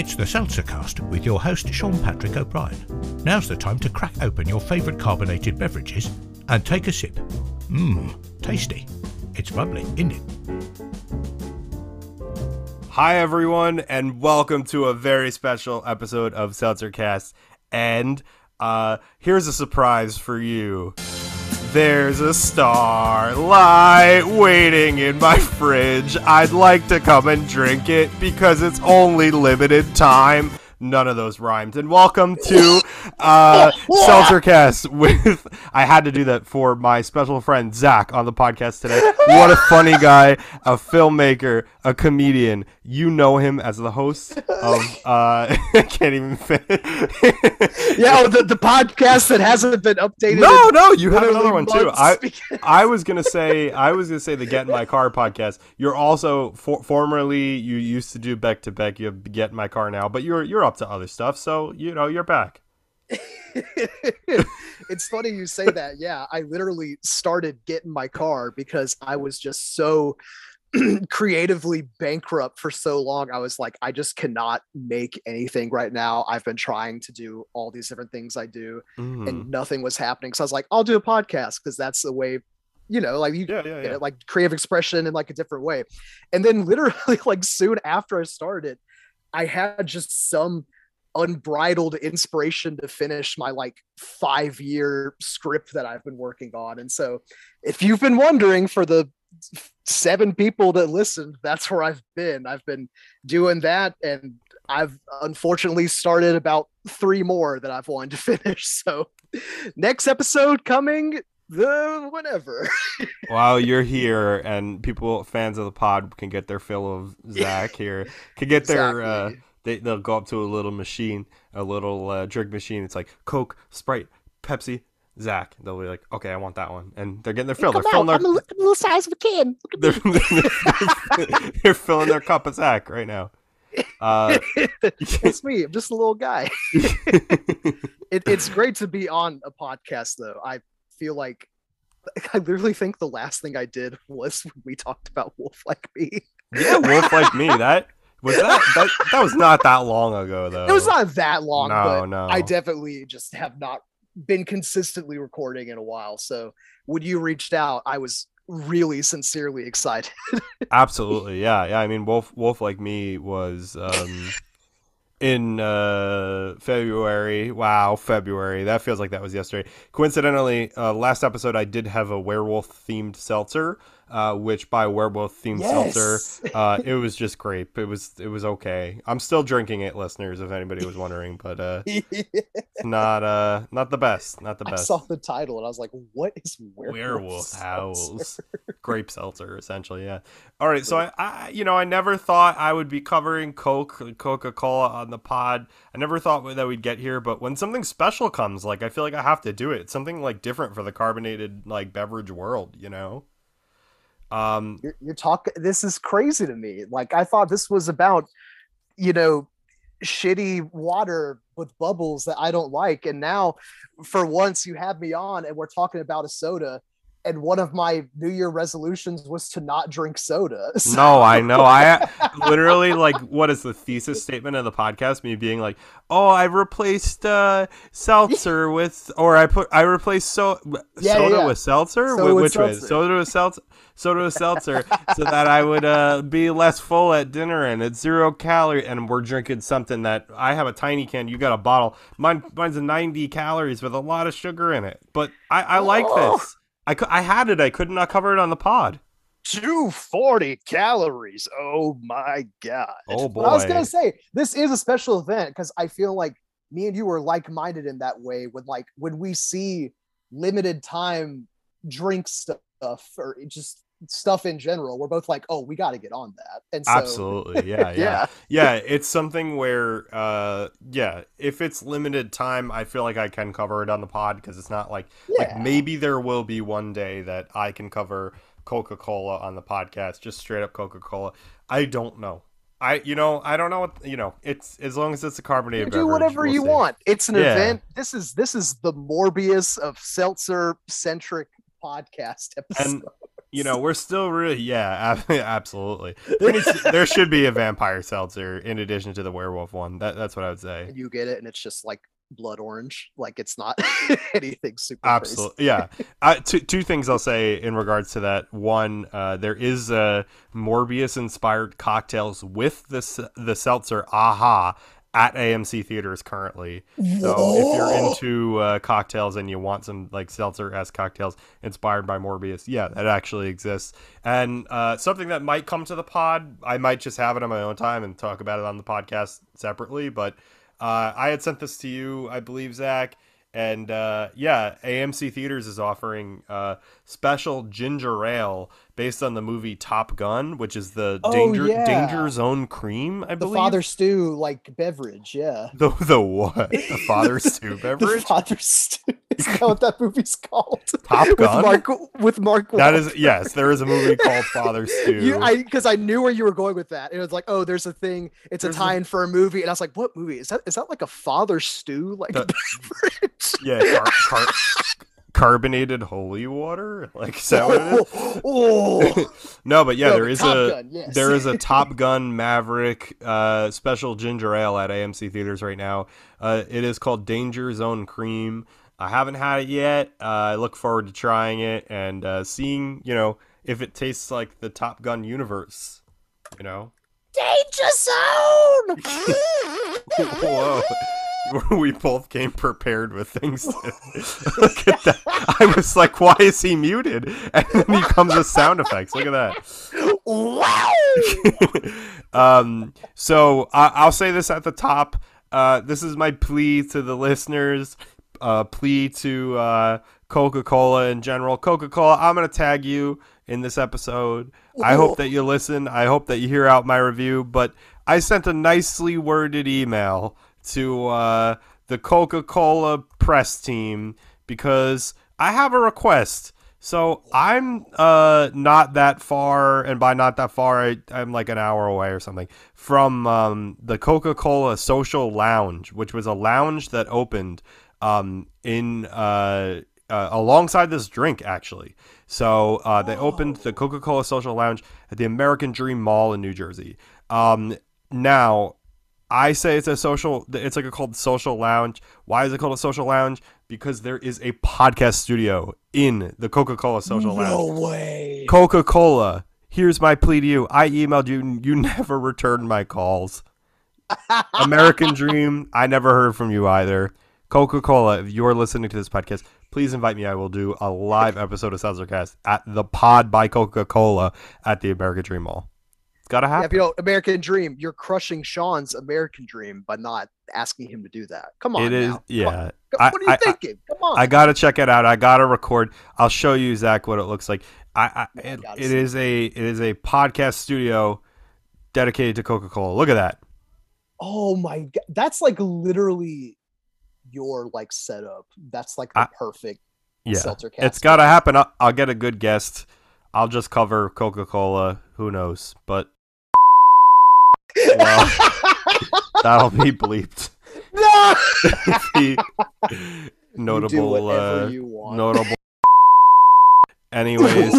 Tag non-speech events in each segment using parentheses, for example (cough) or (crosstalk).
It's the Seltzercast with your host Sean Patrick O'Brien. Now's the time to crack open your favourite carbonated beverages and take a sip. Mmm, tasty. It's bubbly, isn't it? Hi, everyone, and welcome to a very special episode of Seltzercast. And uh, here's a surprise for you. There's a starlight waiting in my fridge. I'd like to come and drink it because it's only limited time. None of those rhymed. And welcome to uh, (laughs) Seltzercast with. I had to do that for my special friend Zach on the podcast today. What a funny guy, a filmmaker, a comedian. You know him as the host of. Uh, (laughs) I can't even fit. (laughs) yeah, oh, the, the podcast that hasn't been updated. No, no, you have another one too. I I was gonna say I was gonna say the Get in My Car podcast. You're also for, formerly you used to do Beck 2 Beck. You have Get in My Car now, but you're you're up to other stuff. So you know you're back. (laughs) it's funny you say that. Yeah, I literally started Get in My Car because I was just so (clears throat) creatively bankrupt for so long. I was like, I just cannot make anything right now. I've been trying to do all these different things I do, Mhm. and nothing was happening. So I was like, I'll do a podcast because that's the way, you know, like you yeah, yeah, get yeah. it, like creative expression in like a different way. And then literally (laughs) like soon after I started, I had just some unbridled inspiration to finish my like five year script that I've been working on. And so if you've been wondering for the seven people that listened, that's where I've been. I've been doing that and I've unfortunately started about three more that I've wanted to (laughs) finish. So next episode coming the whatever. (laughs) While you're here and people fans of the pod can get their fill of (laughs) Zach here, can get their uh, they they'll go up to a little machine, a little uh, drink machine. It's like Coke, Sprite, Pepsi. Zach, they'll be like, okay, I want that one, and they're getting their fill. They're filling their, I'm a little size of a kid. they're, (laughs) they're filling their cup of Zach right now. Uh, it's me. I'm just a little guy. It, it's great to be on a podcast, though. I feel like (laughs) I literally think the last thing I did was (laughs) when we talked about Wolf Like Me. yeah, wolf like me. That was that, that. That was not that long ago, though. It was not that long, No, but no. I definitely just have not been consistently recording in a while. So when you reached out, I was really sincerely (laughs) excited. Absolutely, yeah, yeah. I mean, Wolf, Wolf like me was um, in uh, February. Wow, February. That feels like that was yesterday. Coincidentally, uh, last episode I did have a werewolf themed seltzer, uh, which by werewolf themed seltzer, uh, it was just great. It was it was okay. I'm still drinking it, listeners, if anybody was wondering, but uh, (laughs) it's not uh not the best, not the best. I saw the title and I was like, "What is werewolf, werewolf seltzer?" howls (laughs) grape seltzer essentially yeah all right so I, I you know i never thought i would be covering coke coca-cola on the pod i never thought that we'd get here but when something special comes like i feel like i have to do it It's something like different for the carbonated like beverage world you know um you're, you're talking this is crazy to me. Like i thought this was about you know shitty water with bubbles that i don't like. And now for once you have me on and we're talking about a soda and one of my new year resolutions was to not drink soda. (laughs) So- no i know. I (laughs) literally like what is the thesis statement of the podcast? Me being like oh i replaced uh seltzer (laughs) with or i put i replaced so Yeah, soda yeah. with seltzer? Soda Wh- with which way? seltzer. soda with seltzer soda with seltzer so that i would uh be less full at dinner and it's zero calorie and we're drinking something that i have a tiny can you got a bottle. Mine mine's a 90 calories with a lot of sugar in it but i i like Oh. this I, cou- I had it i could not cover it on the pod. 240 calories. Oh my god. Oh, But i was gonna say this is a special event because i feel like me and you are like-minded in that way when like when we see limited time drink stuff or just stuff in general we're both like oh we got to get on that and so Absolutely. (laughs) Yeah, yeah. yeah yeah. it's something where uh yeah, if it's limited time, I feel like I can cover it on the pod because it's not like like maybe there will be one day that I can cover Coca-Cola on the podcast, just straight up Coca-Cola. I don't know. I you know, I don't know what you know, it's as long as it's a you carbonated do beverage, whatever we'll you see. want it's an Yeah. event this is this is the morbius of seltzer centric podcast episode And you know, we're still really, yeah, (laughs) absolutely. There, needs there should be a vampire seltzer in addition to the werewolf one. That, that's what I would say. You get it, and it's just like blood orange. Like it's not (laughs) anything super. Absolutely, yeah. (laughs) Two two things I'll say in regards to that. One, uh, there is a Morbius inspired cocktails with the the seltzer Aha at AMC theaters currently. So if you're into uh, cocktails and you want some like seltzer s cocktails inspired by Morbius, yeah, that actually exists. And uh, something that might come to the pod, I might just have it on my own time and talk about it on the podcast separately. But uh, I had sent this to you, I believe, Zach. And uh, yeah, AMC Theaters is offering uh, special ginger ale based on the movie Top Gun, which is the Oh, danger yeah. danger zone cream. I the believe The father stew like beverage. Yeah. the the what the (laughs) father stew (laughs) beverage. The father stew. Is that what that movie's called? (laughs) Top with Gun? Mark with Mark. That is yes, there is a movie called Father Stew. You, I because I knew where you were going with that. It was like, oh, there's a thing. It's There's a a- tie-in for a movie, and I was like, what movie is that? Is that like a father stew like The- beverage? yeah, car- car- carbonated holy water. (laughs) Like is that what it is? (laughs) oh, (laughs) no, but yeah, No, there is a Gun, yes. there is a Top Gun Maverick uh, special ginger ale at AMC theaters right now. Uh, it is called Danger Zone Cream. I haven't had it yet. Uh, I look forward to trying it and uh, seeing, you know, if it tastes like the Top Gun universe. You know. danger zone. Whoa. (laughs) We both came prepared with things. to- (laughs) Look at that. I was like, why is he muted? And then he comes with sound effects. Look at that. wow. (laughs) um, so I I'll say this at the top. Uh, this is my plea to the listeners. Uh, plea to uh, Coca Cola in general. Coca Cola, I'm gonna tag you in this episode. I hope that you listen. I hope that you hear out my review. But I sent a nicely worded email to uh, the Coca Cola press team because I have a request. So I'm uh not that far, and by not that far, I, I'm like an hour away or something from um, the Coca-Cola Social Lounge, which was a lounge that opened um, in uh, uh, alongside this drink actually. So uh, they opened the Coca-Cola Social Lounge at the American Dream Mall in New Jersey. Um, now I say it's a social. It's like a called social lounge. Why is it called a social lounge? Because there is a podcast studio in the Coca Cola social lounge. No way. Coca Cola. Here's my plea to you. I emailed you. You (laughs) never returned my calls. American Dream. I never heard from you either. Coca Cola. If you're listening to this podcast, please invite me. I will do a live episode of Seltzercast at the Pod by Coca Cola at the American Dream Mall. Gotta Yeah, happen. you know American Dream, you're crushing Sean's American Dream by not asking him to do that. Come on, it is. now. On. Yeah. I- what are you I- I- thinking? Come on. I gotta check it out. I gotta record. I'll show you Zach what it looks like. I, I it, it is a it is a podcast studio dedicated to Coca Cola. Look at that. oh my god, that's like literally your like setup. That's like the I- perfect Yeah, seltzer cast. it's gotta happen. I'll, I'll get a good guest. I'll just cover Coca Cola. Who knows? But well, (laughs) that'll be bleeped. no! (laughs) Be you do notable. Uh, you want. notable. (laughs) Anyways,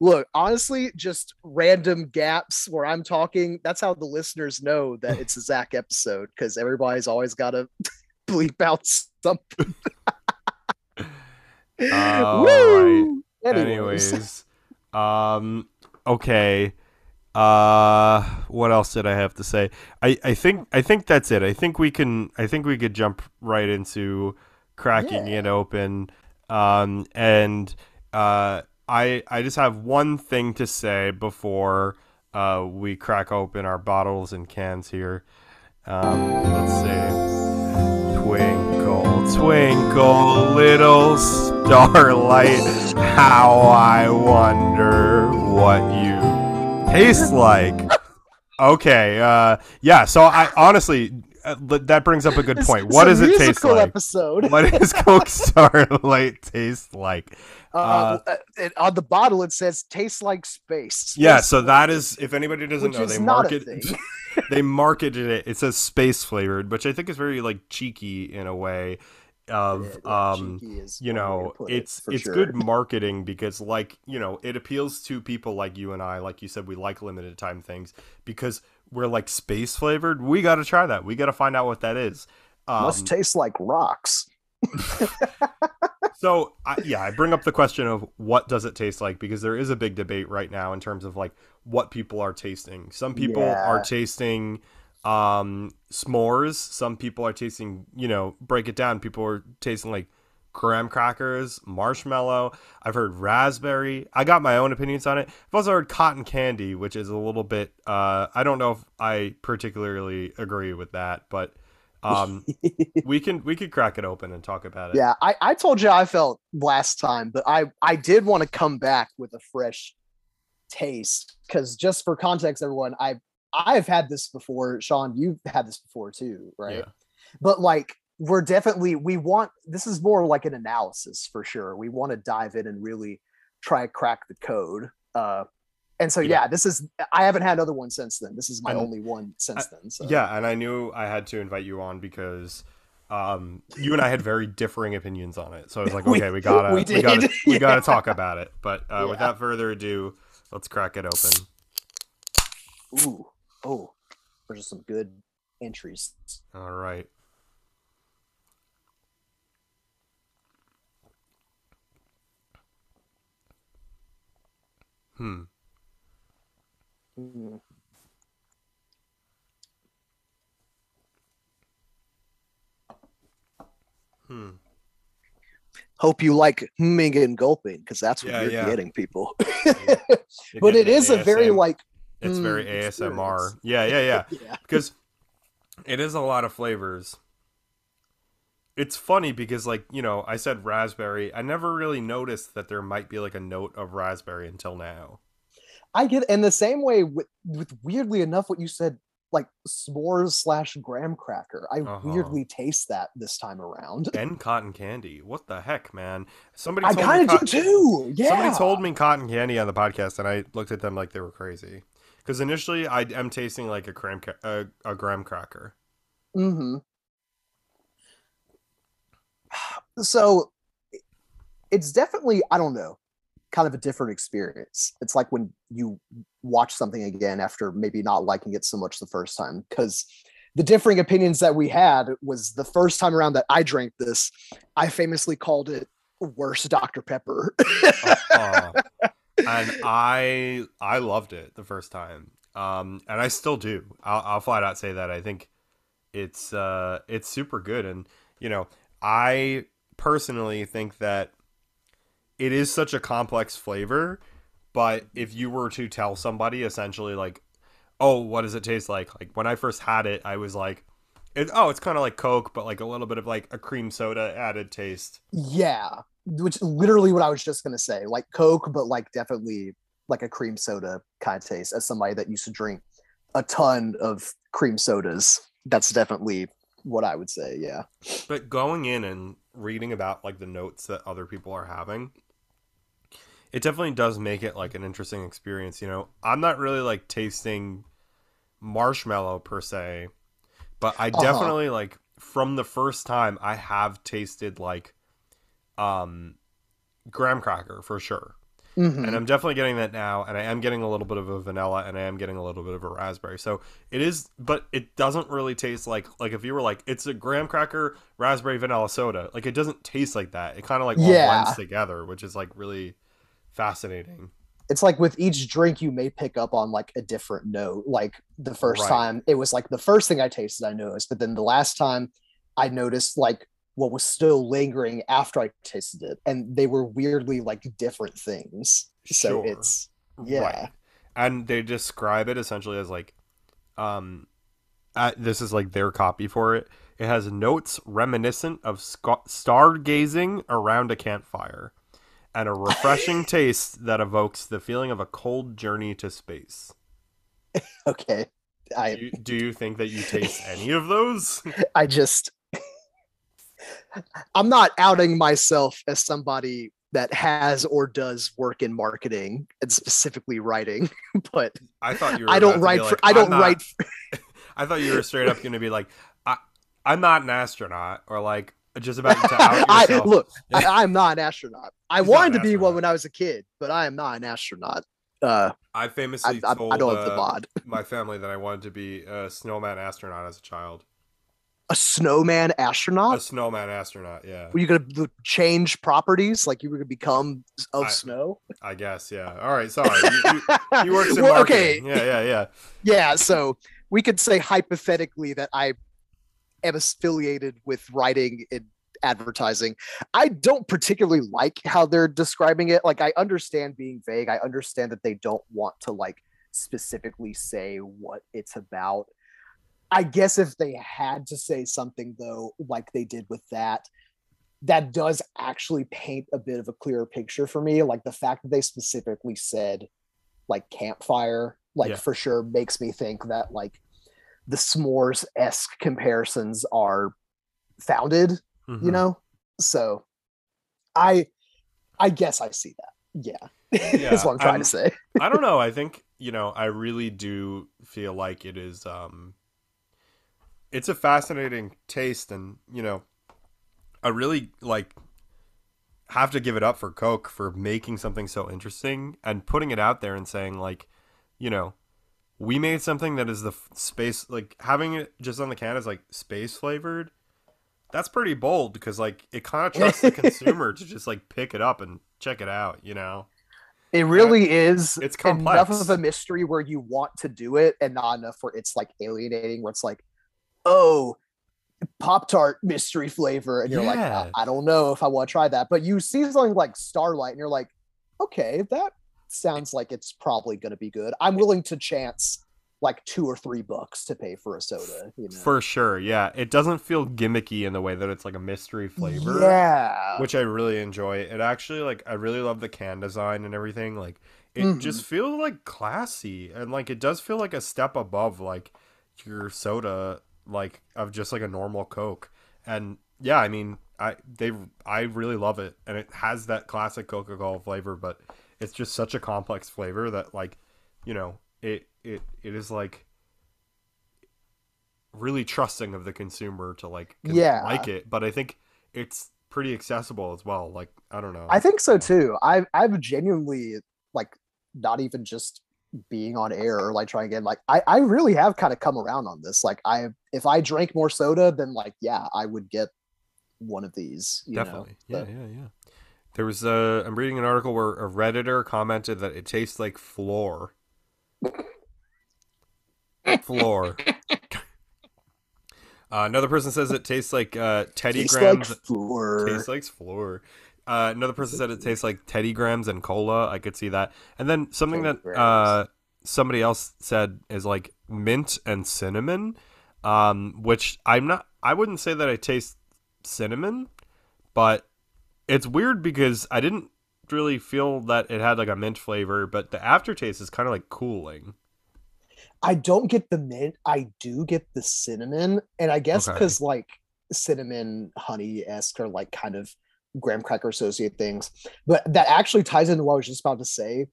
Look, honestly, just random gaps where I'm talking. That's how the listeners know that it's a Zach episode because everybody's always got to bleep out something. All Woo! anyways um okay uh what else did i have to say? I i think i think that's it. I think we can i think we could jump right into cracking Yeah. it open. Um and uh i i just have one thing to say before uh we crack open our bottles and cans here. Um let's see. Twinkle, twinkle, little starlight, how I wonder what you taste like. Okay, uh, yeah. So I honestly, uh, that brings up a good point. it's What a does it taste like? Episode. What does (laughs) Coke Starlight taste like? Uh, uh, and on the bottle it says "tastes like space." Yeah, so that is, if anybody doesn't know, they market (laughs) they marketed it. It says space flavored, which I think is very like cheeky in a way. Of Yeah, um you one way to know put it, it's it's sure. good marketing because like you know it appeals to people like you and i. Like you said we like limited time things because we're like space flavored. We got to try that. We got to find out what that is. Um, Must taste like rocks. so I, yeah i bring up the question of what does it taste like? Because there is a big debate right now in terms of like what people are tasting. Some people are tasting um s'mores some people are tasting you know break it down. People are tasting like graham crackers marshmallow. I've heard raspberry. I got my own opinions on it. I've also heard cotton candy which is a little bit uh i don't know if i particularly agree with that but um (laughs) we can we could crack it open and talk about it. Yeah, I, I told you I felt last time, but I I did want to come back with a fresh taste because just for context, everyone, I I've had this before. Sean, you've had this before too, right? Yeah. But like we're definitely we want this is more like an analysis for sure. We want to dive in and really try to crack the code. Uh and so Yeah. yeah, this is I haven't had another one since then. This is my And only one since then. So Yeah, and I knew I had to invite you on because um, you and I had very differing opinions on it. So I was like, (laughs) okay, we gotta, we we, gotta, did, we gotta (laughs) talk about it. But uh, Yeah. without further ado, let's crack it open. ooh, oh, there's some good entries. All right. Hmm. Mm. Hmm. Hope you like humming and gulping because that's what Yeah, you're yeah. getting, people. (laughs) But it is a very like It's very mm, ASMR. experience. (laughs) Yeah, yeah, yeah. yeah. because it is a lot of flavors. It's funny because, like, you know, I said raspberry. I never really noticed that there might be like a note of raspberry until now. I get in the same way with with weirdly enough what you said like s'mores slash graham cracker. I Uh-huh. weirdly taste that this time around. And cotton candy. What the heck, man? Somebody I kind of cotton- do too. Yeah. Somebody told me cotton candy on the podcast, and I looked at them like they were crazy. Because initially, I am tasting like a graham, a, a graham cracker. Mm-hmm. So it's definitely, I don't know, kind of a different experience. It's like when you watch something again after maybe not liking it so much the first time. Because the differing opinions that we had was the first time around that I drank this, I famously called it worse Dr. Pepper. Uh, and I I loved it the first time, um, and I still do. I'll, I'll flat out say that I think it's uh, it's super good, and you know, I personally think that it is such a complex flavor. But if you were to tell somebody essentially like, oh, what does it taste like? Like when I first had it, I was like, it, oh, it's kind of like Coke, but like a little bit of like a cream soda added taste. yeah. Which literally what I was just gonna say. Like Coke, but like definitely like a cream soda kind of taste as somebody that used to drink a ton of cream sodas. That's definitely what I would say. Yeah. But going in and reading about like the notes that other people are having, it definitely does make it like an interesting experience. You know, I'm not really like tasting marshmallow per se, but I Uh-huh. definitely like from the first time I have tasted like um graham cracker for sure. Mhm. And I'm definitely getting that now, and I am getting a little bit of a vanilla, and I am getting a little bit of a raspberry. So it is, but it doesn't really taste like like if you were like it's a graham cracker raspberry vanilla soda. Like it doesn't taste like that. It kind of like all blends together, which is like really fascinating. It's like with each drink, you may pick up on like a different note. Like the first Right. time, it was like the first thing I tasted, I noticed, but then the last time, I noticed like what was still lingering after I tasted it, and they were weirdly like different things. So Sure. it's Yeah. And they describe it essentially as like, um, uh, this is like their copy for it. It has notes reminiscent of sc- stargazing around a campfire, and a (laughs) refreshing taste that evokes the feeling of a cold journey to space. (laughs) okay. Do I you, do you think that you taste any of those? (laughs) I just I'm not outing myself as somebody that has or does work in marketing and specifically writing, (laughs) but I thought you. Were I don't write for like, I "I'm don't not-" write (laughs) (laughs) I thought you were straight up going to be like, I, I'm not an astronaut, or like, just about to out I look, I, I'm not an astronaut. I He's wanted an to be one when I was a kid, but I am not an astronaut. Uh, I famously I, told I don't have the uh, bod. my family that I wanted to be a snowman astronaut as a child. A snowman astronaut? A snowman astronaut, yeah. Were you gonna change properties? Like you were gonna become of I- snow? I guess, yeah. All right, sorry. You, you, he works in (laughs) Well, marketing. okay, Yeah, yeah, yeah. yeah. So we could say hypothetically that I am affiliated with writing and advertising. I don't particularly like how they're describing it. Like I understand being vague. I understand that they don't want to like specifically say what it's about. I guess if they had to say something though, like they did with that, that does actually paint a bit of a clearer picture for me. Like the fact that they specifically said like campfire, like Yeah. for sure makes me think that like the s'mores esque comparisons are founded, Mhm. you know? So I I guess I see that. Yeah. (laughs) Yeah, That's what I'm trying I'm- to say. I don't know. (laughs) I think you know. I really do feel like it is. um It's a fascinating taste, and you know, I really like have to give it up for Coke for making something so interesting and putting it out there and saying like, you know, we made something that is the f- space like having it just on the can is like space flavored. That's pretty bold because like it kind of trusts the (laughs) consumer to just like pick it up and check it out. You know. It really is It's enough of a mystery where you want to do it and not enough where it's like alienating where it's like, oh, Pop Tart mystery flavor. And you're like, Yeah. I, I don't know if I want to try that. But you see something like Starlight and you're like, okay, that sounds like it's probably gonna be good. I'm willing to chance like two or three bucks to pay for a soda, you know. For sure, yeah. It doesn't feel gimmicky in the way that it's like a mystery flavor. Yeah. Which I really enjoy. It actually like I really love the can design and everything. Like it Mhm. just feels like classy and like it does feel like a step above like your soda like of just like a normal Coke. And yeah, I mean, I they I really love it and it has that classic Coca-Cola flavor, but it's just such a complex flavor that like, you know, it it it is like really trusting of the consumer to like Yeah. like it, but I think it's pretty accessible as well. Like I don't know. I think so too. I've I've genuinely like not even just being on air or like trying again. Like I I really have kind of come around on this. Like I if I drank more soda, then like yeah, I would get one of these. You Definitely. Know? yeah, But- yeah, yeah. There was a. I'm reading an article where a redditor commented that it tastes like floor. floor. Uh, another person says it tastes like uh, Teddy Tastes Grahams. like floor. tastes like floor. Uh, another person said it tastes like Teddy Grahams and cola. I could see that. And then something Teddy that uh, somebody else said is like mint and cinnamon, um, which I'm not. I wouldn't say that I taste cinnamon, but it's weird because I didn't really feel that it had like a mint flavor, but the aftertaste is kind of like cooling. I don't get the mint. I do get the cinnamon, and I guess Okay. because like cinnamon honey esque or like kind of graham cracker associate things. But that actually ties into what I was just about to say.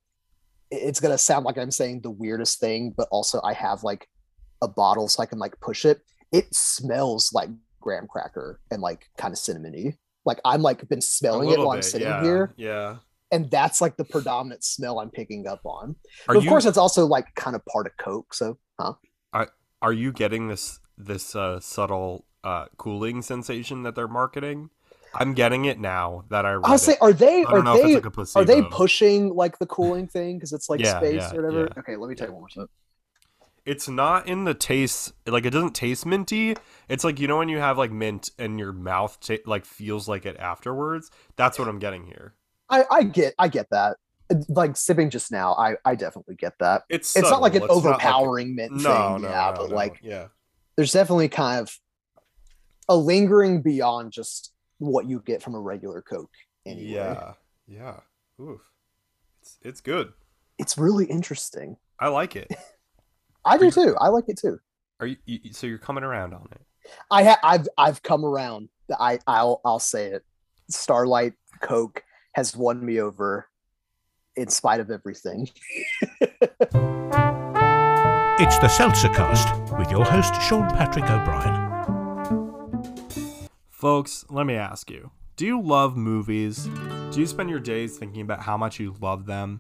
It's gonna sound like I'm saying the weirdest thing, but also I have like a bottle so I can like push it. It smells like graham cracker and like kind of cinnamony. Like I'm like been smelling it while I'm sitting yeah, here, Yeah. and that's like the predominant smell I'm picking up on. Are But of you course, it's also like kind of part of Coke. So, huh? are you getting this this uh, subtle uh, cooling sensation that they're marketing? I'm getting it now that I read I'll say, it. are they are don't know if they like are they pushing like the cooling thing because it's like Yeah, space yeah, or whatever? yeah. Okay, let me take one more sip. It's not in the taste. Like it doesn't taste minty. It's like you know when you have like mint and your mouth ta- like feels like it afterwards. That's what I'm getting here. I I get I get that. Like sipping just now, I I definitely get that. It's It's not like an. It's not like- overpowering mint no, thing, no, yeah, no, but no. like yeah, there's definitely kind of a lingering beyond just what you get from a regular Coke. Anyway, yeah, yeah. Oof, it's it's good. it's really interesting. I like it. (laughs) I do you- too. I like it too. Are you, you so you're coming around on it? I ha- I've I've come around. I I'll I'll say it. Starlight Coke has won me over in spite of everything. (laughs) It's the Seltzercast with your host, Sean Patrick O'Brien. Folks, let me ask you do you love movies? Do you spend your days thinking about how much you love them?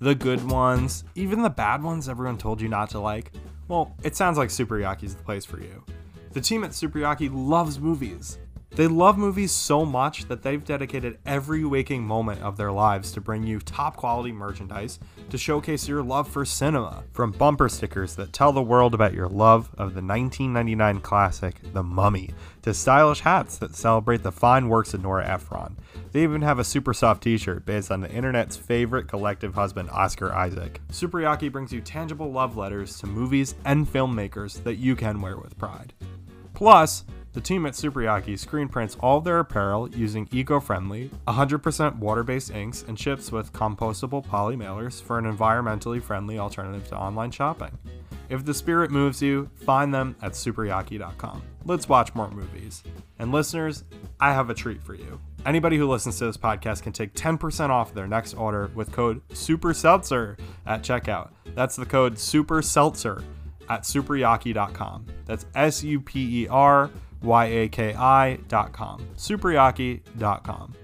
The good ones, even the bad ones everyone told you not to like? Well, it sounds like Super Yaki's the place for you. The team at Super Yaki loves movies. They love movies so much that they've dedicated every waking moment of their lives to bring you top quality merchandise to showcase your love for cinema. From bumper stickers that tell the world about your love of the 1999 classic, The Mummy, to stylish hats that celebrate the fine works of Nora Ephron. They even have a super soft t shirt based on the internet's favorite collective husband, Oscar Isaac. Super Yaki brings you tangible love letters to movies and filmmakers that you can wear with pride. Plus, the team at Super Yaki screen prints all of their apparel using eco friendly, 100% water based inks and ships with compostable poly mailers for an environmentally friendly alternative to online shopping. If the spirit moves you, find them at superyaki.com. Let's watch more movies. And listeners, I have a treat for you. Anybody who listens to this podcast can take 10% off their next order with code SUPERSELTZER at checkout. That's the code SUPERSELTZER at superyaki.com. That's S U P E R Y A K I.com. Superyaki.com.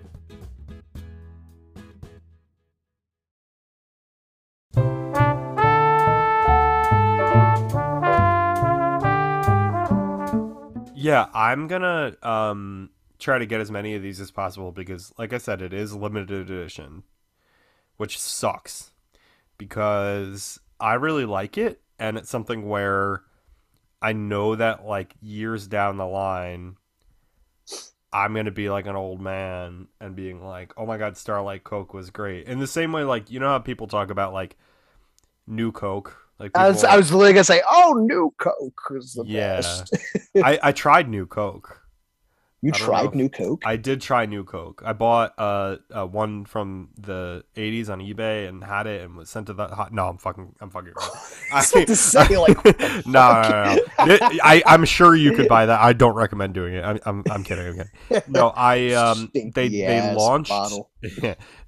Yeah, I'm gonna um, try to get as many of these as possible because, like I said, it is limited edition, which sucks because I really like it, and it's something where I know that like years down the line, I'm gonna be like an old man and being like, "Oh my god, Starlight Coke was great." In the same way, like you know how people talk about like new Coke, like I was, I was literally gonna say, "Oh, New Coke was the Yeah. best." (laughs) I, I tried new Coke. You tried New Coke? I did try new Coke. I bought uh, uh one from the '80s on eBay and had it and was sent to the. Hot, no, I'm fucking. I'm fucking. Wrong. (laughs) I to say, like, (laughs) no, no, no, no. It- I, I'm sure you could buy that. I don't recommend doing it. I'm, I'm, I'm kidding. I'm kidding. No, I (laughs) um, they they launched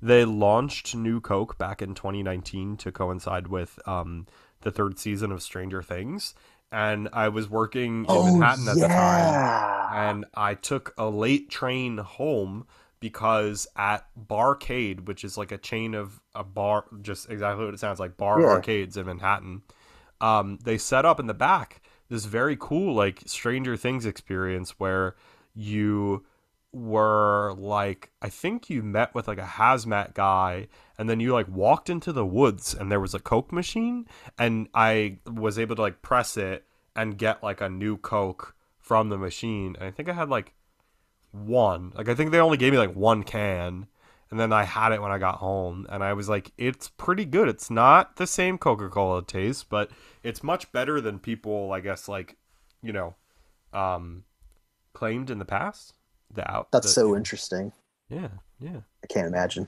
they launched new Coke back in 2019 to coincide with um the third season of Stranger Things, and I was working in Oh, Manhattan at the time and I took a late train home because at Barcade, which is like a chain of a bar, just exactly what it sounds like, bar Yeah. arcades in Manhattan, um, they set up in the back this very cool like Stranger Things experience where you were like I think you met with like a hazmat guy and then you like walked into the woods and there was a coke machine and I was able to like press it and get like a new coke from the machine and I think I had like one like I think they only gave me like one can and then I had it when I got home and I was like it's pretty good it's not the same Coca-Cola taste but it's much better than people I guess like you know um claimed in the past the out That's the- so interesting. yeah yeah I can't imagine.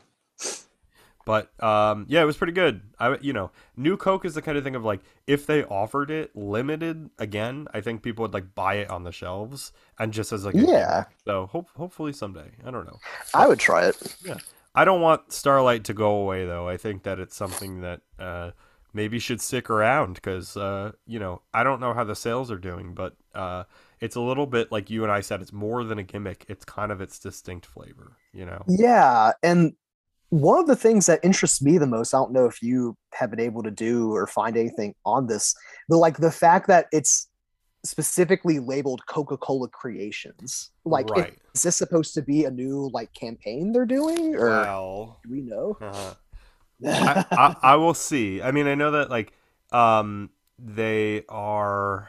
But um yeah it was pretty good. I you know new coke is the kind of thing of like if they offered it limited again i think people would like buy it on the shelves and just as like Yeah. gimmick. so hope, hopefully someday. I don't know. I would try it. Yeah, i don't want starlight to go away though. I think that it's something that uh maybe should stick around because uh you know i don't know how the sales are doing but uh it's a little bit like you and i said it's more than a gimmick. It's kind of its distinct flavor you know? Yeah, and one of the things that interests me the most, I don't know if you have been able to do or find anything on this, but like the fact that it's specifically labeled Coca-Cola Creations. Like, right is this supposed to be a new like campaign they're doing, or well do we know? uh (laughs) I, I, I will see. I mean, I know that like um they are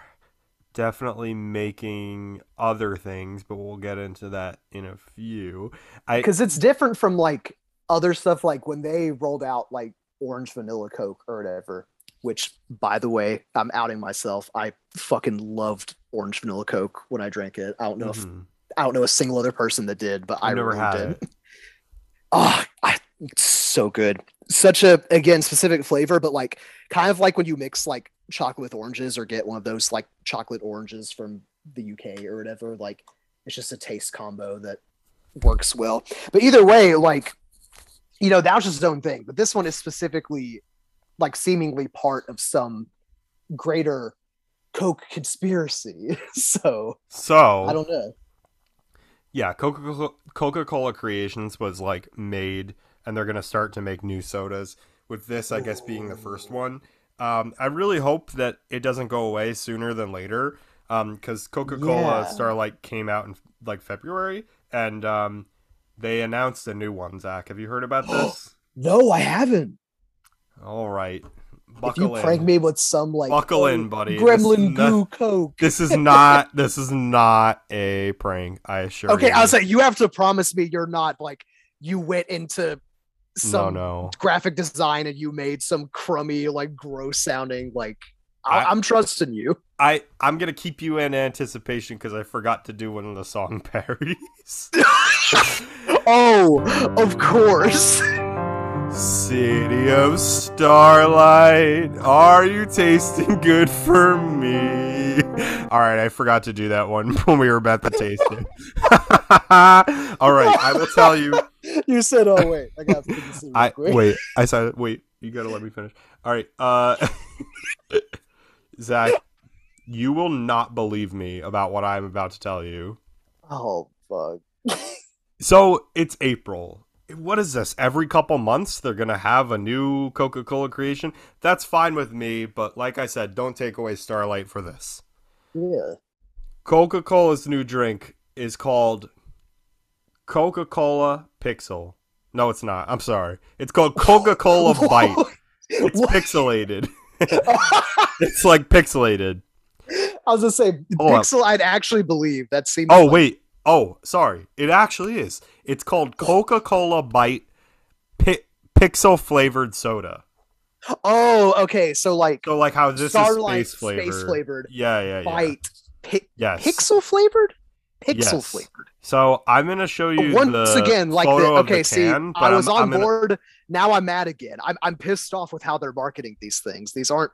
definitely making other things, but we'll get into that in a few. I because it's different from like other stuff like when they rolled out like orange vanilla coke or whatever which by the way i'm outing myself. I fucking loved orange vanilla coke when i drank it. I don't know if Mhm. i don't know a single other person that did but i I've never really had did. it. oh (laughs) I, it's so good. Such a again specific flavor but like kind of like when you mix like chocolate with oranges or get one of those like chocolate oranges from the uk or whatever like it's just a taste combo that works well. But either way like you know that was just his own thing but this one is specifically like seemingly part of some greater coke conspiracy (laughs) so So i don't know Yeah, Coca Cola Creations was like made, and they're gonna start to make new sodas. With this, I guess, being the first one. Um, I really hope that it doesn't go away sooner than later. Um, because Coca Cola Yeah. Starlight came out in like February, and um, they announced a new one. Zach, have you heard about (gasps) this? No, I haven't. All right, Buckle if you in. prank me with some like Buckle oh, in, buddy. This gremlin is not- goo coke. This is not. (laughs) this is not a prank. I assure you. Okay, you. I'll say you have to promise me you're not like you went into no, some no. graphic design and you made some crummy, like gross sounding like I- I'm trusting you. I I'm gonna keep you in anticipation because I forgot to do one of the song (laughs) parodies. (laughs) oh, of course. City of Starlight, are you tasting good for me? All right, I forgot to do that one (laughs) when we were about to taste it. All right, I will tell you. you said, "Oh wait, I got to I quick." wait. I said wait. You gotta let me finish. All right, uh, Zach, you will not believe me about what I'm about to tell you. Oh fuck. So it's April. What is this? Every couple months they're gonna have a new Coca-Cola creation. That's fine with me, but like I said, don't take away Starlight for this. Yeah. Coca-Cola's new drink is called Coca-Cola Pixel. No, it's not. I'm sorry. It's called (laughs) Coca-Cola Bite. It's What? pixelated. (laughs) It's like pixelated. I was gonna say up. Pixel. I'd actually believe that seems. Oh like- wait. Oh, sorry. It actually is. It's called Coca-Cola Bite pi- Pixel flavored soda. Oh, okay. So like So like how this Starlight is space flavored. space flavored Yeah, yeah, yeah. bite pi- Yes. pixel flavored. Pixel Yes. flavored. So I'm gonna show you Once again, like the, okay, the see, can, I was I'm, on I'm gonna- board. Now I'm mad again. I'm I'm pissed off with how they're marketing these things. These aren't.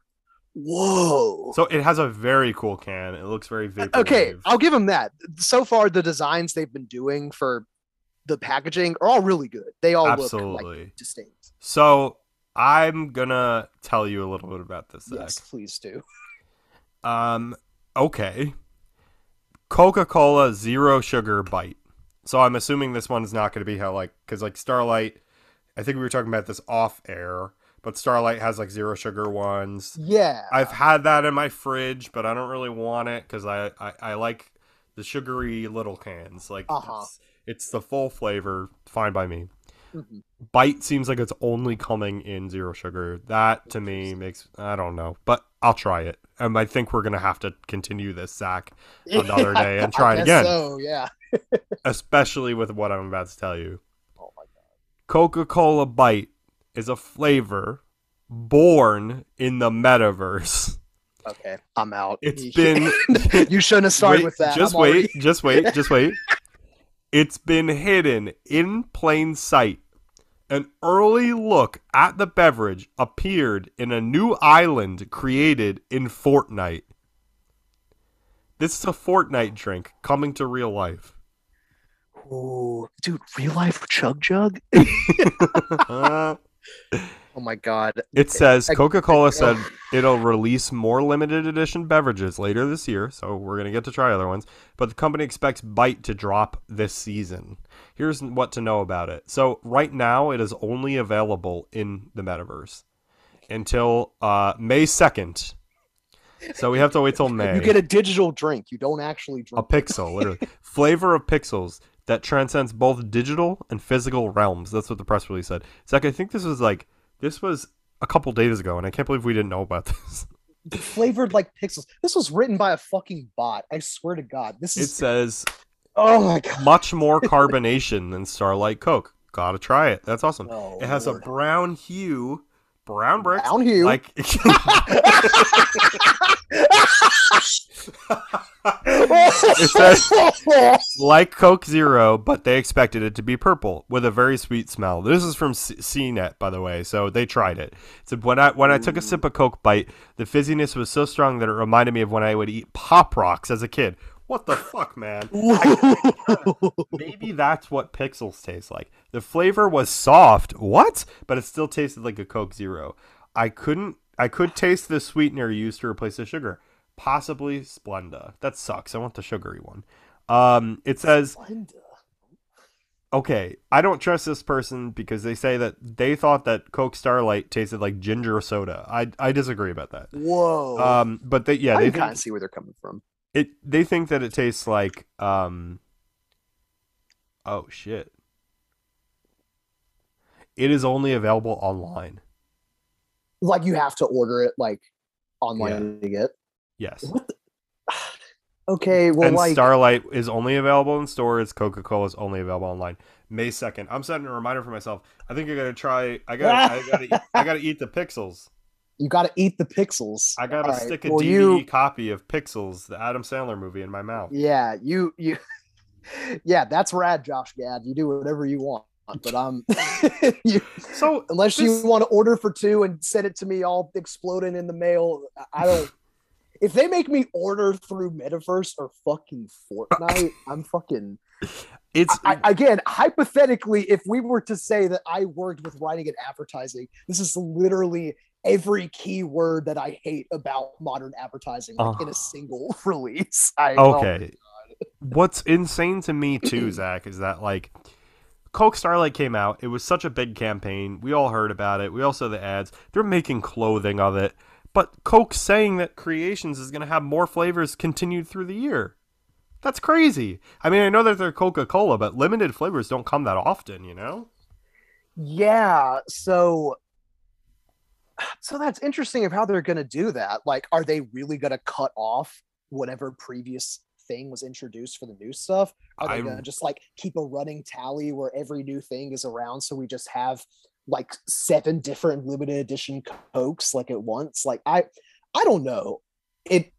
Whoa. So it has a very cool can. It looks very vaporwave. okay, I'll give them that. So far, the designs they've been doing for the packaging are all really good. They all look Absolutely. like distinct. So I'm gonna tell you a little bit about this. Zach. Yes, please do. Um. Okay. Coca-Cola Zero Sugar Bite. So I'm assuming this one's not going to be how like because like Starlight. I think we were talking about this off air, but Starlight has like zero sugar ones. Yeah. I've had that in my fridge, but I don't really want it because I, I I like the sugary little cans. Like Uh-huh. it's, it's the full flavor. Fine by me. Mhm. Bite seems like it's only coming in zero sugar. That to me makes I don't know, but I'll try it. Um, I think we're gonna have to continue this, Zach (laughs) another Yeah, day and try it again. So yeah. (laughs) especially with what I'm about to tell you. Oh my god. Coca-Cola Bite is a flavor born in the metaverse. Okay, I'm out. It's You- been (laughs) you shouldn't have started Wait, with that. Just I'm wait, already- just wait, just wait. It's been hidden in plain sight. An early look at the beverage appeared in a new island created in Fortnite. This is a Fortnite drink coming to real life. Ooh, dude, real life chug jug. (laughs) (laughs) (laughs) Oh my god. it says Coca Cola said (laughs) it'll release more limited edition beverages later this year, so we're going to get to try other ones. But the company expects Bite to drop this season. Here's what to know about it. So, right now, it is only available in the metaverse until uh, May 2nd. So, we have to wait till (laughs) May. You get a digital drink. You don't actually drink. a pixel, literally. (laughs) Flavor of pixels that transcends both digital and physical realms. That's what the press release said. Zach, I think this was like, this was a couple days ago, and I can't believe we didn't know about (laughs) this. flavored like pixels. This was written by a fucking bot. I swear to God. This is. It says oh my god. much more carbonation than Starlight Coke. Gotta try it. That's awesome. Oh, it has a brown hue, brown bricks. Brown hue. Like (laughs) (laughs) it says like Coke Zero, but they expected it to be purple with a very sweet smell. This is from C- CNET, by the way, so they tried it. So when I when I took a sip of Coke Bite, the fizziness was so strong that it reminded me of when I would eat Pop Rocks as a kid. What the fuck, man? (laughs) Maybe that's what pixels taste like. The flavor was soft. What? But it still tasted like a Coke Zero. I couldn't I could taste the sweetener used to replace the sugar. Possibly Splenda. That sucks. I want the sugary one. Um it says Splenda. okay, I don't trust this person because they say that they thought that Coke Starlight tasted like ginger soda. I I disagree about that. Whoa. Um, but they yeah I they kind of see where they're coming from. it they think that it tastes like um. Oh shit! It is only available online. Like you have to order it like online to get. Yes. The? (sighs) Okay, well, and like Starlight is only available in stores. Coca Cola is only available online. May second. I'm setting a reminder for myself. I think I gotta try. I gotta. I gotta. eat- I gotta eat the Pixels. (laughs) you got to eat the pixels. I gotta All right, stick a well, DVD you- copy of Pixels, the Adam Sandler movie, in my mouth. Yeah, you you. (laughs) Yeah, that's rad, Josh Gad. You do whatever you want, but um, (laughs) you, So unless this- you want to order for two and send it to me all exploding in the mail, I don't. If they make me order through Metaverse or fucking Fortnite, (laughs) I'm fucking. it's I, again, hypothetically, if we were to say that I worked with writing and advertising, this is literally every key word that I hate about modern advertising like, in Oh. a uh-huh. single (laughs) release. I, oh, okay. What's insane to me too, (clears throat) Zach, is that like Coke Starlight came out. It was such a big campaign. We all heard about it. We all saw the ads. They're making clothing of it. But Coke's saying that Creations is going to have more flavors continued through the year. That's crazy. I mean, I know that they're Coca Cola, but limited flavors don't come that often, you know? Yeah, so so that's interesting of how they're going to do that. Like are they really going to cut off whatever previous thing was introduced for the new stuff? Are they going to just like keep a running tally where every new thing is around so we just have like seven different limited edition cokes like at once? Like I I don't know. It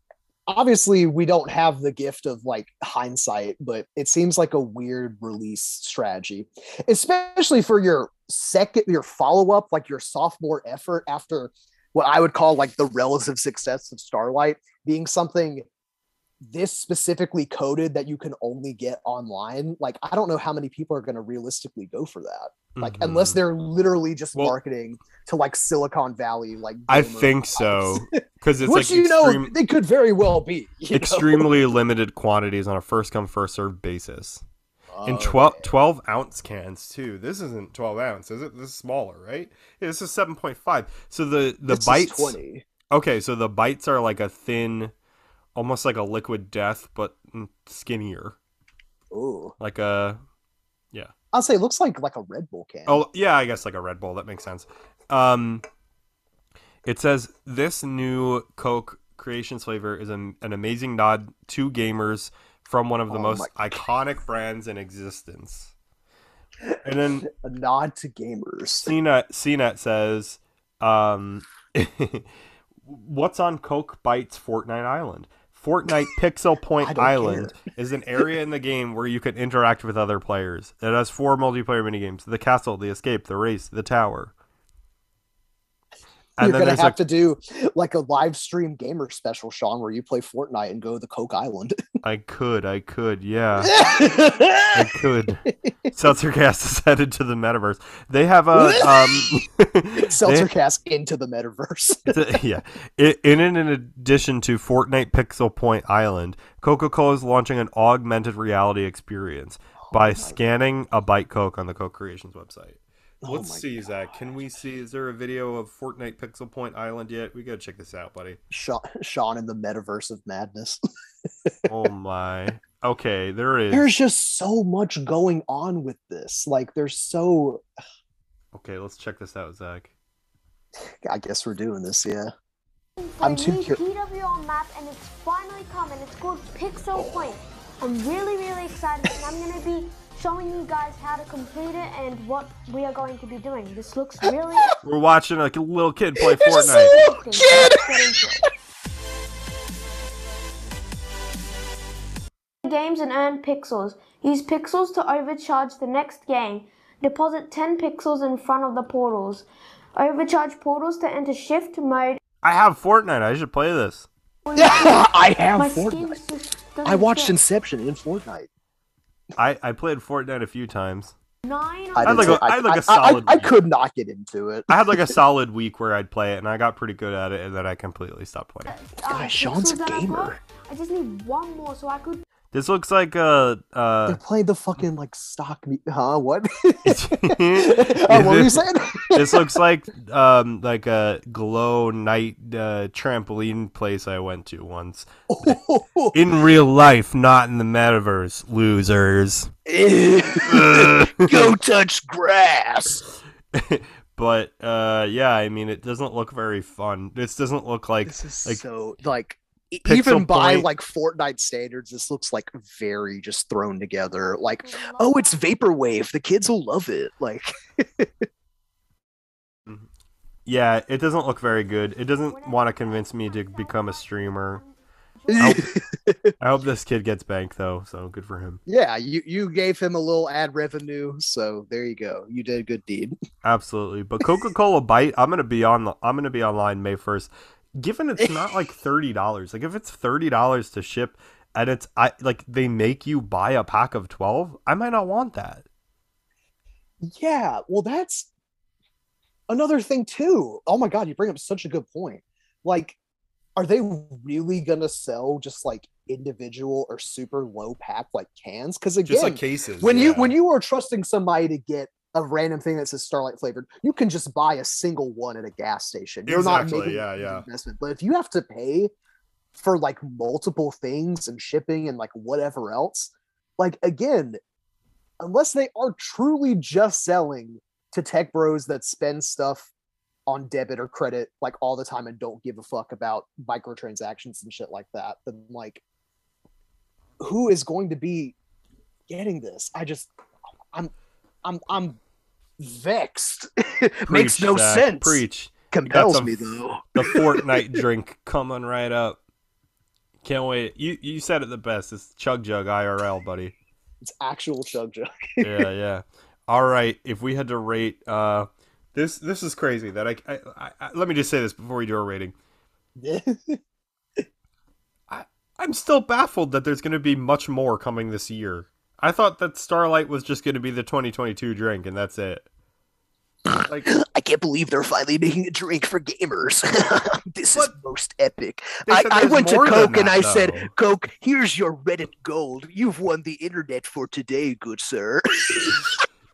obviously we don't have the gift of like hindsight, but it seems like a weird release strategy especially for your second your follow-up like your sophomore effort after what i would call like the relative success of starlight being something this specifically coded that you can only get online like i don't know how many people are going to realistically go for that like Mhm. unless they're literally just Well- marketing to like silicon valley like I think vibes. so. (laughs) Because it's which like you extreme, know they could very well be extremely limited quantities on a first come, first served basis. in Okay. 12, 12 ounce cans too. This isn't 12 ounce, is it? This is smaller, right? Yeah, this is 7.5. So the the This bites 20 Okay, so the bites are like a thin almost like a liquid death but skinnier. Ooh. Like a i'll say it looks like like a red bull can Oh, yeah, I guess like a Red Bull, that makes sense. Um it says this new Coke Creations flavor is an, an amazing nod to gamers from one of the Oh most iconic brands in existence. And then (laughs) a nod to gamers (laughs) CNET, CNET says, um, (laughs) what's on Coke Bytes Fortnite Island? Fortnite Pixel Point Island is an area in the game where you can interact with other players. It has four multiplayer minigames the castle, the escape, the race, the tower. And You're then gonna have a, to do like a live stream gamer special, Sean, where you play Fortnite and go to the Coke Island. I could, I could, yeah. I could. (laughs) Seltzercast is headed to the metaverse. They have a um (laughs) (laughs) they- Seltzercast into the metaverse. A- yeah. I- In, in addition to Fortnite Pixel Point Island, Coca Cola is launching an augmented reality experience by my scanning a Byte Coke on the Coke Creations website. Oh Let's my see, Zach. Can we see? Is there a video of Fortnite Pixel Point Island yet? We gotta check this out, buddy. Sean, Sean in the metaverse of madness. Oh (laughs) my. Okay, there is. There's just so much going on with this. Like, there's so. (sighs) Okay, let's check this out, Zach. I guess we're doing this, yeah. for I'm a too new cur- map, and it's finally coming. it's called Pixel Point. I'm really, really excited, and I'm going to be showing you guys how to complete it and what we are going to be doing. This looks (laughs) really We're watching a little kid play It's just a Fortnite. little interesting. so Let's get into it. Games and earn pixels. Use pixels to overcharge the next game. Deposit 10 pixels in front of the portals. Overcharge portals to enter shift mode. I have Fortnite. I should play this. (laughs) I have My Fortnite. skin just doesn't I watched fit. Inception in Fortnite. I, I played Fortnite a few times. Nine I, I'd like too. a- I'd like a I- I- solid I, I week. could not get into it. I had like a (laughs) solid week where I'd play it, and I got pretty good at it, and then I completely stopped playing. uh, Guys, Sean's a pixels that I gamer. I just need one more so I could This looks like a. They're Uh, playing the fucking like stock me huh? What? (laughs) Oh, what were you saying? this looks (laughs) like um like a glow night uh, trampoline place I went to once. In real life, not in the metaverse, losers. (laughs) Go touch grass. but uh yeah, I mean it doesn't look very fun. This doesn't look like This is like, so like Pixel even by Point- like Fortnite standards, this looks like very just thrown together. Like, oh, it's vaporwave. The kids will love it. Like, (laughs) mm-hmm. yeah, it doesn't look very good. It doesn't want to convince me to become a streamer. (laughs) I hope this kid gets banked though, so good for him. yeah, you you gave him a little ad revenue, so there you go. You did a good deed. Absolutely. But Coca-Cola Byte, I'm gonna be on the I'm gonna be online May first. Given it's not (laughs) like thirty dollars, like if it's thirty dollars to ship and it's I like they make you buy a pack of twelve, I might not want that. Yeah, well, that's another thing too. Oh my god, you bring up such a good point. Like, are they really gonna sell just like individual or super low pack like cans? Because again, cases. when you when you are trusting somebody to get a random thing that says Starlight flavored, you can just buy a single one at a gas station. You're Exactly, not making yeah, yeah. investment. But if you have to pay for like multiple things and shipping and like whatever else, like again, unless they are truly just selling to tech bros that spend stuff on debit or credit like all the time and don't give a fuck about microtransactions and shit like that, then like who is going to be getting this? I just I'm I'm I'm vexed. (laughs) Makes no Zach, sense. Preach. Compels some me though. (laughs) The Fortnite (laughs) drink coming right up. Can't wait. You you said it the best. It's Chug Jug IRL, buddy. It's actual chug jug. yeah, yeah. All right. If we had to rate, uh, this this is crazy. That I, I, I, I let me just say this before we do a rating. I I'm still baffled that there's going to be much more coming this year. I thought that Starlight was just going to be the 2022 drink, and that's it. Like (laughs) I can't believe they're finally making a drink for gamers. (laughs) this is most epic. I, I went to Coke and that, I said. Coke, here's your Reddit gold. You've won the internet for today, good sir. (laughs)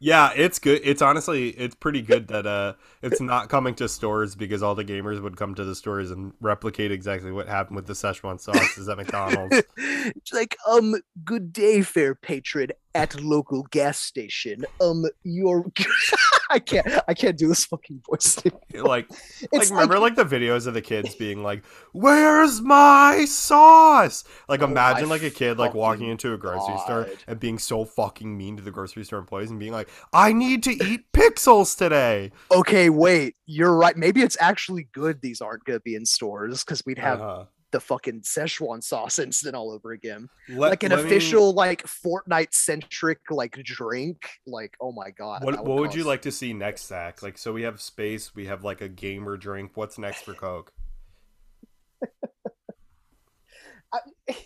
Yeah, it's good. It's honestly, it's pretty good that uh, it's not coming to stores because all the gamers would come to the stores and replicate exactly what happened with the Szechuan sauces (laughs) at McDonald's. it's like, um, good day, fair patron at local gas station. Um, your (laughs) I can't I can't do this fucking voice. like, (laughs) It's like remember like the videos of the kids being like, "Where's my sauce?" Like Oh imagine like a kid like walking into a grocery store and being so fucking mean to the grocery store employees and being like, "I need to eat pixels today." okay, wait, you're right. Maybe it's actually good these aren't gonna be in stores because we'd have Uh-huh. The fucking Szechuan sauce (laughs) incident all over again. Let- like an let me- official like Fortnite centric like drink. Like, oh my god. What, that what would you like to see next, Zach? Like, so we have space, we have like a gamer drink. What's next for Coke? (laughs) (laughs)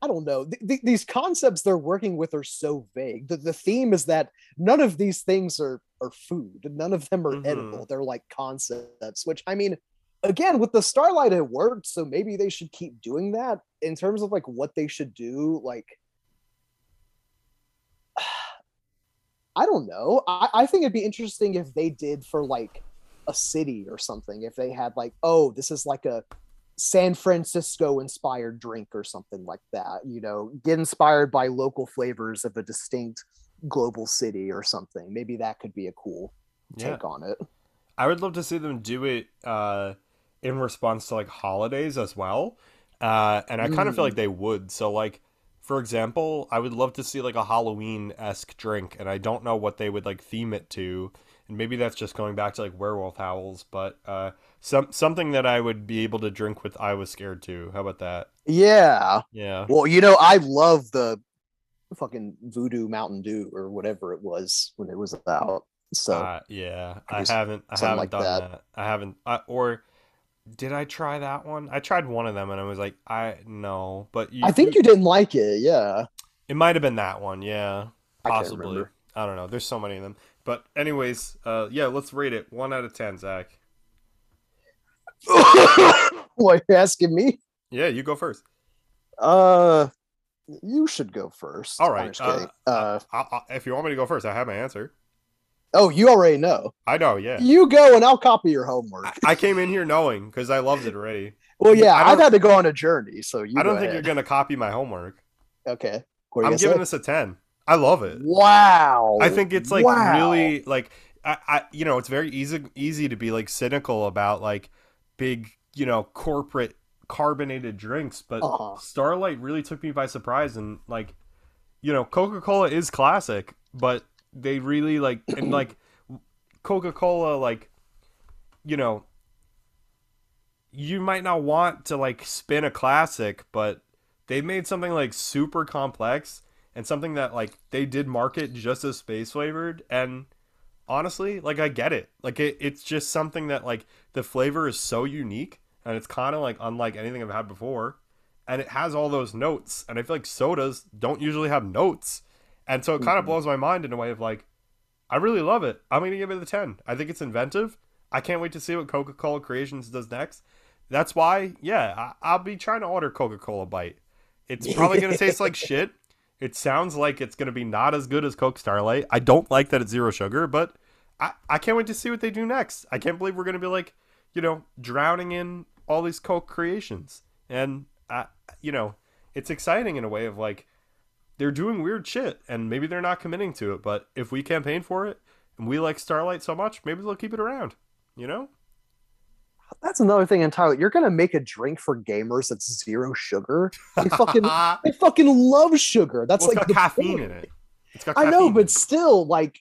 I don't know. Th- th- these concepts they're working with are so vague. The, the theme is that none of these things are are food. None of them are Mhm. edible. They're like concepts, which I mean, again, with the Starlight it worked, so maybe they should keep doing that in terms of like what they should do. Like, (sighs) I don't know. I, I think it'd be interesting if they did for like a city or something. If they had like, oh, this is like a San Francisco inspired drink or something like that. You know, get inspired by local flavors of a distinct global city or something. Maybe that could be a cool Yeah. take on it. I would love to see them do it uh, in response to like holidays as well. Uh, and I kind of feel Mm. like they would. So, like, for example, I would love to see like a Halloween esque drink, and I don't know what they would like theme it to. And maybe that's just going back to like werewolf howls, but uh, some something that I would be able to drink with I was scared too. How about that? Yeah. Yeah. Well, you know, I love the fucking voodoo Mountain Dew or whatever it was when it was out. So Uh, yeah, I haven't. I haven't like done that. that. I haven't. I, or did I try that one? I tried one of them, and I was like, I no. But you, I think you didn't like it. Yeah. It might have been that one. Yeah, possibly. remember. I don't know. There's so many of them. But anyways, uh, yeah, let's rate it one out of ten, Zach. (coughs) what you're asking me? Yeah, you go first. Uh, You should go first. All right. I'm right, just kidding. Uh, I, I, if you want me to go first, I have my answer. Oh, you already know. I know, yeah. You go and I'll copy your homework. I, I came in here knowing because I loved it already. well, yeah, I've had to go on a journey, so you. I don't go think ahead. you're gonna copy my homework. Okay. What are you I'm giving say? this a ten. I love it. Wow. I think it's like Wow. really like I, I you know it's very easy easy to be like cynical about like big you know corporate carbonated drinks, but Uh-huh. Starlight really took me by surprise and like you know Coca Cola is classic, but they really like and like Coca Cola like you know you might not want to like spin a classic, but they made something like super complex and something that like they did market just as space flavored. And honestly like i get it. Like it, it's just something that like the flavor is so unique and it's kind of like unlike anything i've had before. And it has all those notes. And i feel like sodas don't usually have notes and so it kind of Mhm. blows my mind in a way of like i really love it i'm gonna give it a 10 i think it's inventive i can't wait to see what coca-cola creations does next that's why yeah I, i'll be trying to order coca-cola byte it's probably gonna taste like (laughs) shit it sounds like it's going to be not as good as Coke Starlight. I don't like that it's zero sugar, but I, I can't wait to see what they do next. I can't believe we're going to be like, you know, drowning in all these Coke creations. And, I, you know, it's exciting in a way of like, they're doing weird shit and maybe they're not committing to it. But if we campaign for it and we like Starlight so much, maybe they'll keep it around, you know? That's another thing entirely. You're gonna make a drink for gamers that's zero sugar. They fucking (laughs) they fucking love sugar. That's it's like the caffeine point. in it. It's got I know, but still, like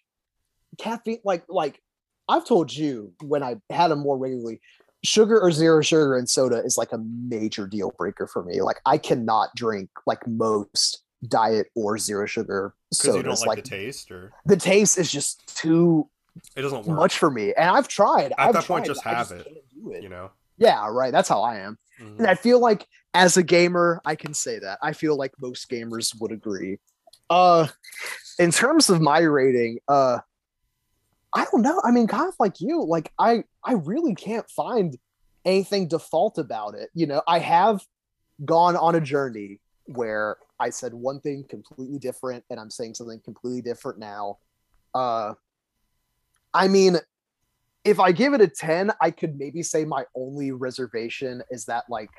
caffeine, like like I've told you when I had them more regularly, sugar or zero sugar in soda is like a major deal breaker for me. Like I cannot drink like most diet or zero sugar because you don't sodas. like, Like, the taste or the taste is just too it doesn't work. much for me. And I've tried. At I've that point, just have it, do it. you know? Yeah, right. That's how I am. Mhm. And I feel like as a gamer, I can say that. I feel like most gamers would agree. Uh in terms of my rating, uh I don't know. I mean, kind of like you, like I I really can't find anything default about it. You know, I have gone on a journey where I said one thing completely different and I'm saying something completely different now. Uh I mean, if I give it a 10, I could maybe say my only reservation is that like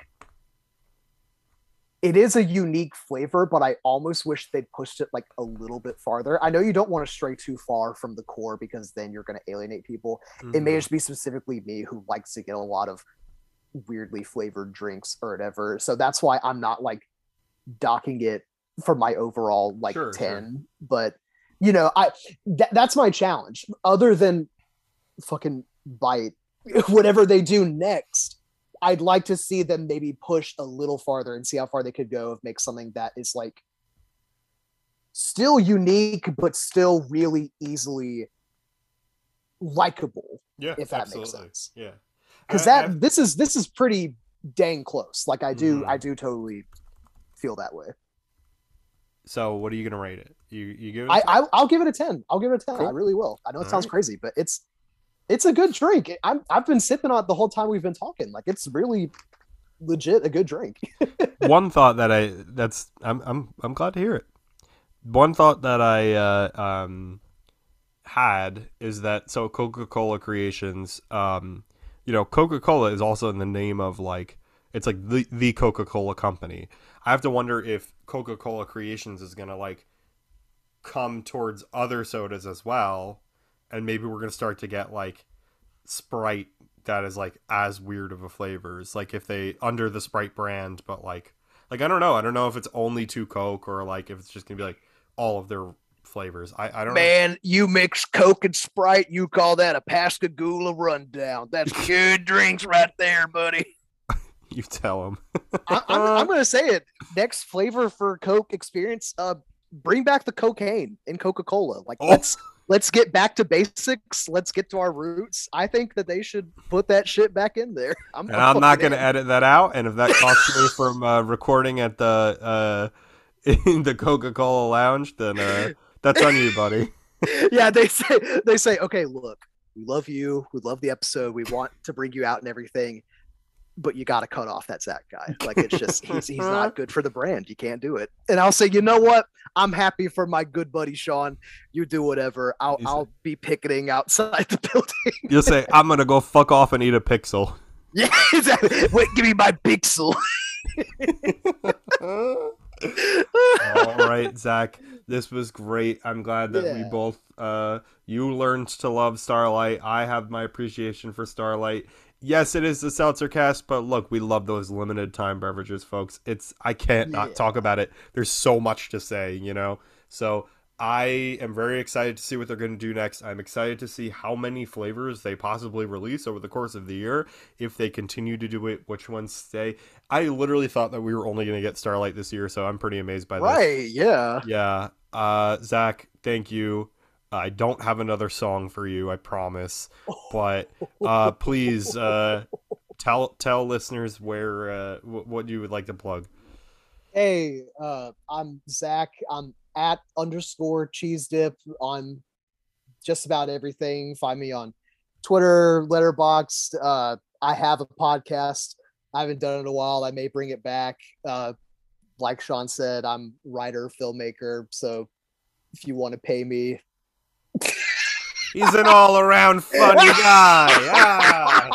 it is a unique flavor, but I almost wish they'd pushed it like a little bit farther. I know you don't want to stray too far from the core because then you're going to alienate people. It may Mhm. just be specifically me who likes to get a lot of weirdly flavored drinks or whatever. So that's why I'm not like docking it for my overall like Sure, sure. 10. But you know, I that, that's my challenge. Other than fucking Byte, (laughs) whatever they do next, I'd like to see them maybe push a little farther and see how far they could go of make something that is like still unique but still really easily likable Yeah, if that makes sense. Yeah, because that I've- this is this is pretty dang close like i do Mhm. i do totally feel that way So what are you gonna rate it? You you give it? I, a I i'll give it a 10 i'll give it a 10 i really will i know it All sounds right. crazy but it's it's a good drink I'm, i've been sipping on it the whole time we've been talking like it's really legit a good drink (laughs) one thought that I that's I'm I'm I'm glad to hear it. One thought that I uh, um had is that so Coca Cola Creations, um, you know, Coca Cola is also in the name of like it's like the the Coca Cola company. I have to wonder if Coca Cola Creations is gonna like come towards other sodas as well, and maybe we're gonna start to get like Sprite that is like as weird of a flavors. Like if they under the Sprite brand, but like like I don't know. I don't know if it's only two Coke or like if it's just gonna be like all of their flavors. I I don't know. man you mix coke and sprite you call that a pascagoula rundown that's (laughs) good drinks right there buddy You tell them. I, I'm, (laughs) I'm gonna say it. Next flavor for coke experience uh bring back the cocaine in coca-cola. Like Oh. let's let's get back to basics. Let's get to our roots. I think that they should put that shit back in there. (laughs) I'm, and I'm not gonna edit that out. And if that costs me (laughs) from uh, recording at the uh, in the Coca Cola Lounge, then uh, that's on you, buddy. yeah they say they say okay look we love you. We love the episode. We want to bring you out and everything but you got to cut off that Zach guy. Like it's just (laughs) he's he's not good for the brand. You can't do it. And I'll say, you know what? I'm happy for my good buddy Sean. You do whatever. I'll You I'll be picketing outside (laughs) the building. You'll say, (laughs) I'm gonna go fuck off and eat a pixel. yeah, exactly. Wait, give me my pixel. All right, Zach. This was great. I'm glad that we both uh you learned to love Starlight. I have my appreciation for Starlight. Yes, it is the Seltzercast, but look, we love those limited time beverages, folks. It's I can't not talk about it. There's so much to say, you know. So I am very excited to see what they're going to do next. I'm excited to see how many flavors they possibly release over the course of the year. If they continue to do it, which ones stay. I literally thought that we were only going to get Starlight this year, so I'm pretty amazed by this. right? Yeah. Yeah. Uh, Zach, thank you. I don't have another song for you, I promise. But uh, please uh, tell tell listeners where uh, w- what you would like to plug. Hey, uh, I'm Zach. I'm at underscore cheese dip on just about everything. Find me on Twitter, Letterboxd. Uh, I have a podcast. I haven't done it in a while. I may bring it back. Uh, like Sean said, I'm writer, filmmaker. So if you want to pay me, He's an all around funny guy. Ah.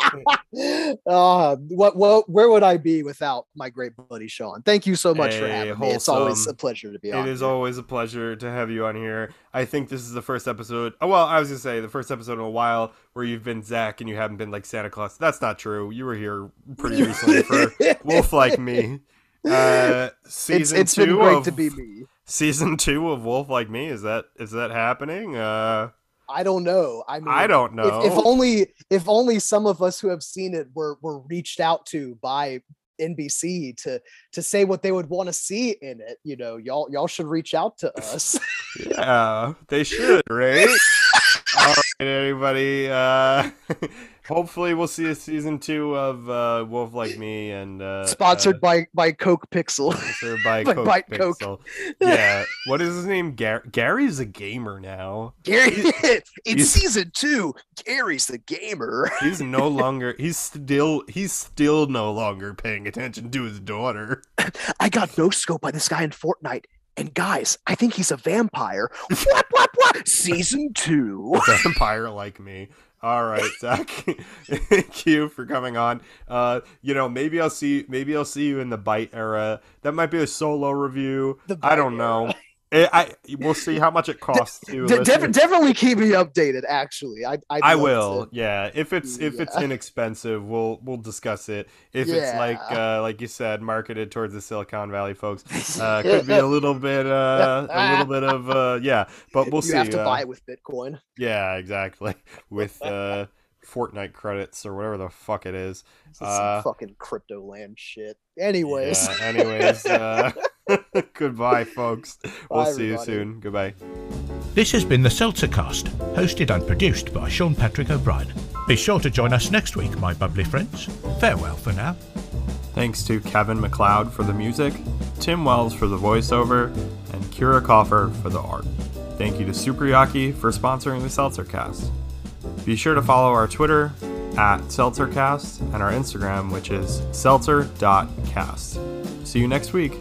(laughs) uh, what, what, where would I be without my great buddy Sean? Thank you so much for Hey, having me. It's always a pleasure to be It on. is here. always a pleasure to have you on here. I think this is the first episode. Oh, well, I was gonna say the first episode in a while where you've been Zach and you haven't been like Santa Claus. That's not true. You were here pretty recently for (laughs) Wolf Like Me. Uh, it's season it's two been great of to be me. Season two of Wolf Like Me. Is that is that happening? Uh, I don't know. I mean, I don't know. If, if only if only some of us who have seen it were were reached out to by NBC to to say what they would want to see in it. You know, y'all y'all should reach out to us. (laughs) (laughs) yeah, they should, right? (laughs) All right, everybody. Uh, hopefully, we'll see a season two of uh, Wolf Like Me and uh, Sponsored uh, by by Coke Pixel. Sponsored by (laughs) By Coke Coke. Pixel. Yeah. (laughs) What is his name? Gar- Gary's a gamer now. Gary, (laughs) it's he's- season two. Gary's the gamer. He's no longer. He's still. He's still no longer paying attention to his daughter. I got no scope by this guy in Fortnite. And guys, I think he's a vampire. what, what, what? Season two. Vampire like me. All right, (laughs) Zach. (laughs) Thank you for coming on. Uh, you know, maybe I'll see. Maybe I'll see you in the Byte era. That might be a solo review. I don't Bite know. (laughs) It, I we'll see how much it (laughs) costs to. De- def- definitely keep me updated. Actually, I I'd I will. to. Yeah, if it's if it's inexpensive, we'll we'll discuss it. If it's like uh, like you said, marketed towards the Silicon Valley folks, uh, (laughs) could be a little bit uh, a little bit of uh, (laughs) yeah. But we'll you see. have to uh, buy it with Bitcoin. Yeah, exactly. With uh, Fortnite credits or whatever the fuck it is. This is Uh, some fucking crypto land shit. Anyways, Yeah, anyways, uh, (laughs) goodbye, folks. We'll Bye, see you soon. Goodbye. This has been the Seltzercast, hosted and produced by Sean Patrick O'Brien. Be sure to join us next week, my bubbly friends. Farewell for now. Thanks to Kevin MacLeod for the music, Tim Wells for the voiceover, and Kyra Kaufer for the art. Thank you to Superyaki for sponsoring the Seltzercast. Be sure to follow our Twitter at Seltzercast and our Instagram, which is seltzer.cast. See you next week.